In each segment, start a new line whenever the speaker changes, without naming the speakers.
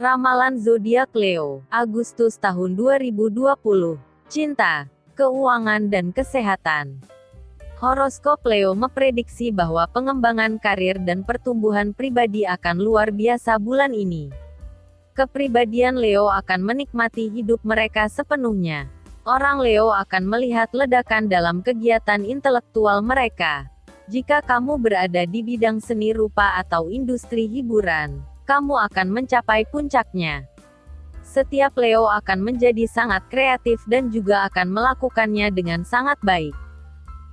Ramalan zodiak Leo, Agustus tahun 2020. Cinta, keuangan dan kesehatan. Horoskop Leo memprediksi bahwa pengembangan karir dan pertumbuhan pribadi akan luar biasa bulan ini. Kepribadian Leo akan menikmati hidup mereka sepenuhnya. Orang Leo akan melihat ledakan dalam kegiatan intelektual mereka. Jika kamu berada di bidang seni rupa atau industri hiburan, kamu akan mencapai puncaknya. Setiap Leo akan menjadi sangat kreatif dan juga akan melakukannya dengan sangat baik.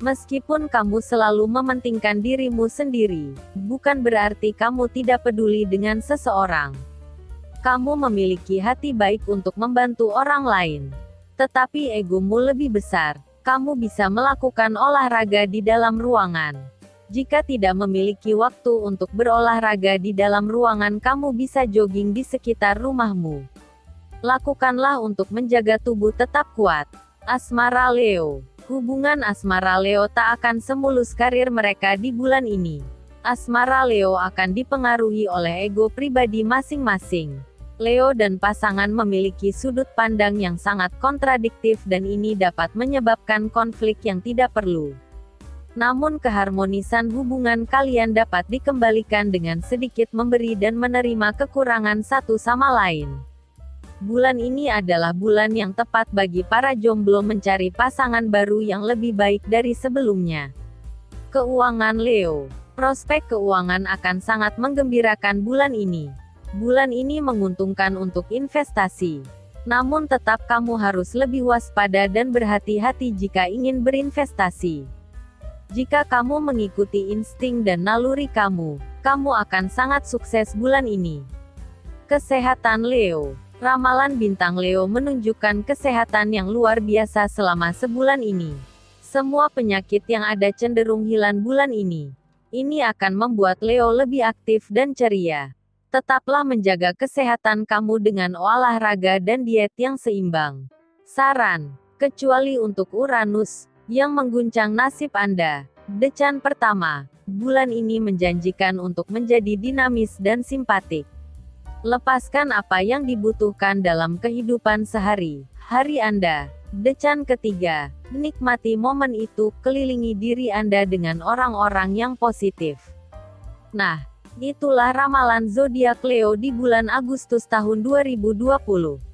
Meskipun kamu selalu mementingkan dirimu sendiri, bukan berarti kamu tidak peduli dengan seseorang. Kamu memiliki hati baik untuk membantu orang lain. Tetapi egomu lebih besar. Kamu bisa melakukan olahraga di dalam ruangan. Jika tidak memiliki waktu untuk berolahraga di dalam ruangan, kamu bisa jogging di sekitar rumahmu. Lakukanlah untuk menjaga tubuh tetap kuat. Asmara Leo Hubungan asmara Leo tak akan semulus karir mereka di bulan ini. Asmara Leo akan dipengaruhi oleh ego pribadi masing-masing. Leo dan pasangan memiliki sudut pandang yang sangat kontradiktif dan ini dapat menyebabkan konflik yang tidak perlu. Namun keharmonisan hubungan kalian dapat dikembalikan dengan sedikit memberi dan menerima kekurangan satu sama lain. Bulan ini adalah bulan yang tepat bagi para jomblo mencari pasangan baru yang lebih baik dari sebelumnya. Keuangan Leo Prospek keuangan akan sangat menggembirakan bulan ini. Bulan ini menguntungkan untuk investasi. Namun tetap kamu harus lebih waspada dan berhati-hati jika ingin berinvestasi. Jika kamu mengikuti insting dan naluri kamu, kamu akan sangat sukses bulan ini. Kesehatan Leo Ramalan bintang Leo menunjukkan kesehatan yang luar biasa selama sebulan ini. Semua penyakit yang ada cenderung hilang bulan ini. Ini akan membuat Leo lebih aktif dan ceria. Tetaplah menjaga kesehatan kamu dengan olahraga dan diet yang seimbang. Saran, kecuali untuk Uranus, yang mengguncang nasib Anda. Decan pertama, bulan ini menjanjikan untuk menjadi dinamis dan simpatik. Lepaskan apa yang dibutuhkan dalam kehidupan sehari, hari Anda. Decan ketiga, nikmati momen itu, kelilingi diri Anda dengan orang-orang yang positif. Nah, itulah ramalan zodiak Leo di bulan Agustus tahun 2020.